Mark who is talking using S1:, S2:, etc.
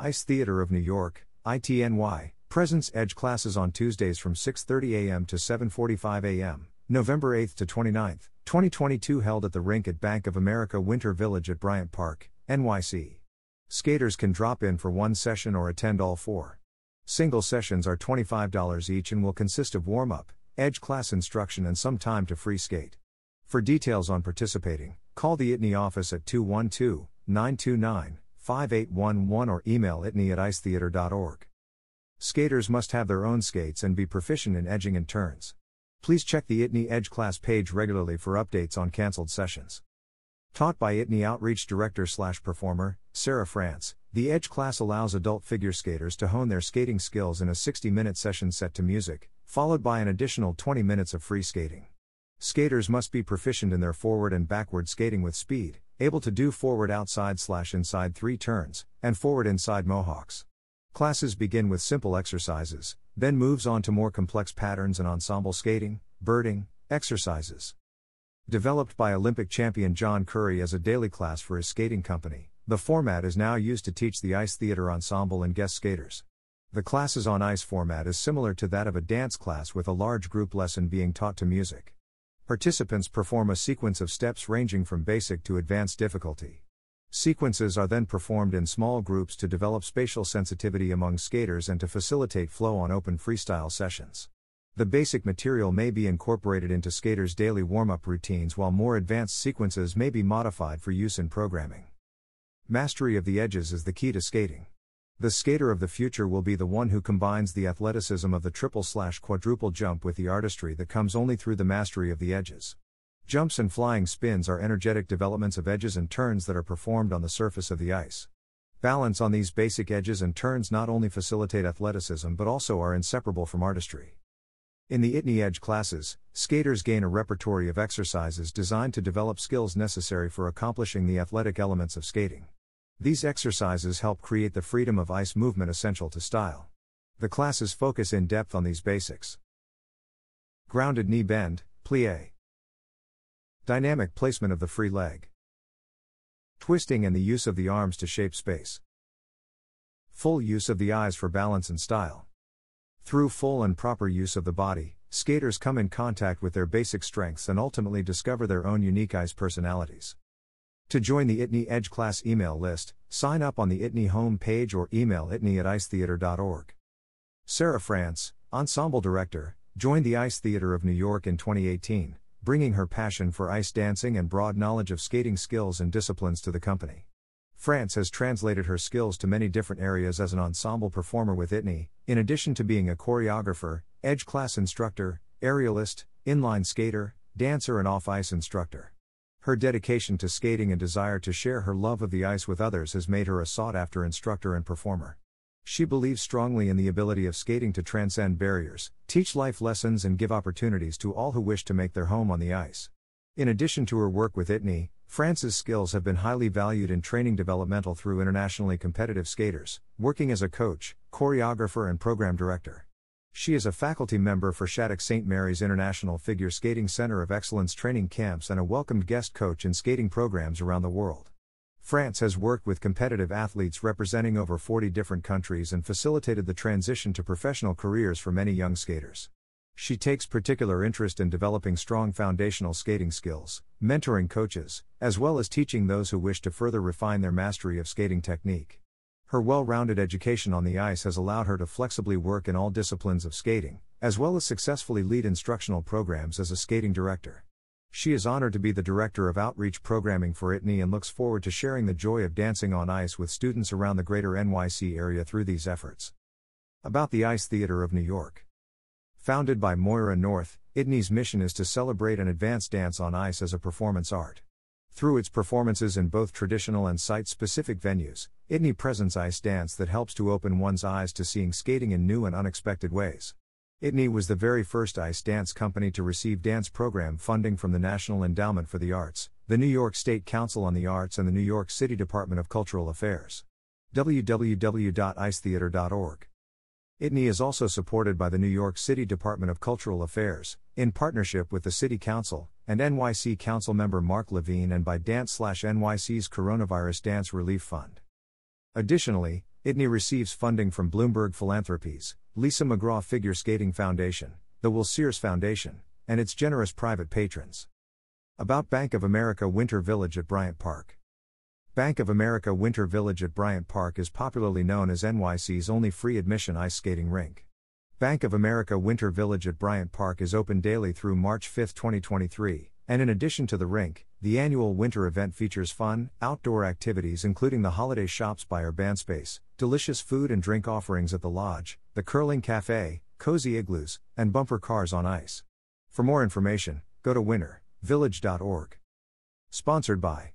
S1: Ice Theater of New York, ITNY, presents Edge classes on Tuesdays from 6:30 a.m. to 7:45 a.m. November 8th to 29th, 2022 held at the rink at Bank of America Winter Village at Bryant Park, NYC. Skaters can drop in for one session or attend all four. Single sessions are $25 each and will consist of warm up, edge class instruction, and some time to free skate. For details on participating, call the ITNY office at 212 929 5811 or email itny at icetheater.org. Skaters must have their own skates and be proficient in edging and turns. Please check the ITNY Edge class page regularly for updates on cancelled sessions. Taught by ITNY Outreach Director slash Performer, Sarah France, the Edge class allows adult figure skaters to hone their skating skills in a 60 minute session set to music, followed by an additional 20 minutes of free skating. Skaters must be proficient in their forward and backward skating with speed, able to do forward outside slash inside three turns, and forward inside mohawks. Classes begin with simple exercises, then moves on to more complex patterns and ensemble skating, birding, exercises. Developed by Olympic champion John Curry as a daily class for his skating company, the format is now used to teach the ice theater ensemble and guest skaters. The classes on ice format is similar to that of a dance class with a large group lesson being taught to music. Participants perform a sequence of steps ranging from basic to advanced difficulty. Sequences are then performed in small groups to develop spatial sensitivity among skaters and to facilitate flow on open freestyle sessions. The basic material may be incorporated into skaters' daily warm up routines, while more advanced sequences may be modified for use in programming. Mastery of the edges is the key to skating. The skater of the future will be the one who combines the athleticism of the triple slash quadruple jump with the artistry that comes only through the mastery of the edges. Jumps and flying spins are energetic developments of edges and turns that are performed on the surface of the ice. Balance on these basic edges and turns not only facilitate athleticism but also are inseparable from artistry. In the ITNY Edge classes, skaters gain a repertory of exercises designed to develop skills necessary for accomplishing the athletic elements of skating. These exercises help create the freedom of ice movement essential to style. The classes focus in depth on these basics. Grounded knee bend, plie. Dynamic placement of the free leg. Twisting and the use of the arms to shape space. Full use of the eyes for balance and style. Through full and proper use of the body, skaters come in contact with their basic strengths and ultimately discover their own unique ice personalities. To join the ITNY Edge class email list, sign up on the ITNY home page or email itny at icetheater.org. Sarah France, Ensemble Director, joined the Ice Theater of New York in 2018, bringing her passion for ice dancing and broad knowledge of skating skills and disciplines to the company. France has translated her skills to many different areas as an ensemble performer with ITNY, in addition to being a choreographer, edge class instructor, aerialist, inline skater, dancer, and off ice instructor. Her dedication to skating and desire to share her love of the ice with others has made her a sought after instructor and performer. She believes strongly in the ability of skating to transcend barriers, teach life lessons, and give opportunities to all who wish to make their home on the ice. In addition to her work with ITNY, France's skills have been highly valued in training developmental through internationally competitive skaters, working as a coach, choreographer, and program director. She is a faculty member for Shattuck St. Mary's International Figure Skating Center of Excellence training camps and a welcomed guest coach in skating programs around the world. France has worked with competitive athletes representing over 40 different countries and facilitated the transition to professional careers for many young skaters. She takes particular interest in developing strong foundational skating skills, mentoring coaches, as well as teaching those who wish to further refine their mastery of skating technique. Her well rounded education on the ice has allowed her to flexibly work in all disciplines of skating, as well as successfully lead instructional programs as a skating director. She is honored to be the Director of Outreach Programming for ITNY and looks forward to sharing the joy of dancing on ice with students around the greater NYC area through these efforts. About the Ice Theater of New York. Founded by Moira North, ITNY's mission is to celebrate and advance dance on ice as a performance art. Through its performances in both traditional and site specific venues, ITNY presents ice dance that helps to open one's eyes to seeing skating in new and unexpected ways. ITNY was the very first ice dance company to receive dance program funding from the National Endowment for the Arts, the New York State Council on the Arts, and the New York City Department of Cultural Affairs. www.icetheater.org. ITNY is also supported by the New York City Department of Cultural Affairs, in partnership with the City Council, and NYC Council member Mark Levine and by Dance NYC's Coronavirus Dance Relief Fund. Additionally, ITNY receives funding from Bloomberg Philanthropies, Lisa McGraw Figure Skating Foundation, the Will Sears Foundation, and its generous private patrons. About Bank of America Winter Village at Bryant Park. Bank of America Winter Village at Bryant Park is popularly known as NYC's only free admission ice skating rink. Bank of America Winter Village at Bryant Park is open daily through March 5, 2023, and in addition to the rink, the annual winter event features fun, outdoor activities including the holiday shops by Urban Space, delicious food and drink offerings at the lodge, the curling cafe, cozy igloos, and bumper cars on ice. For more information, go to wintervillage.org. Sponsored by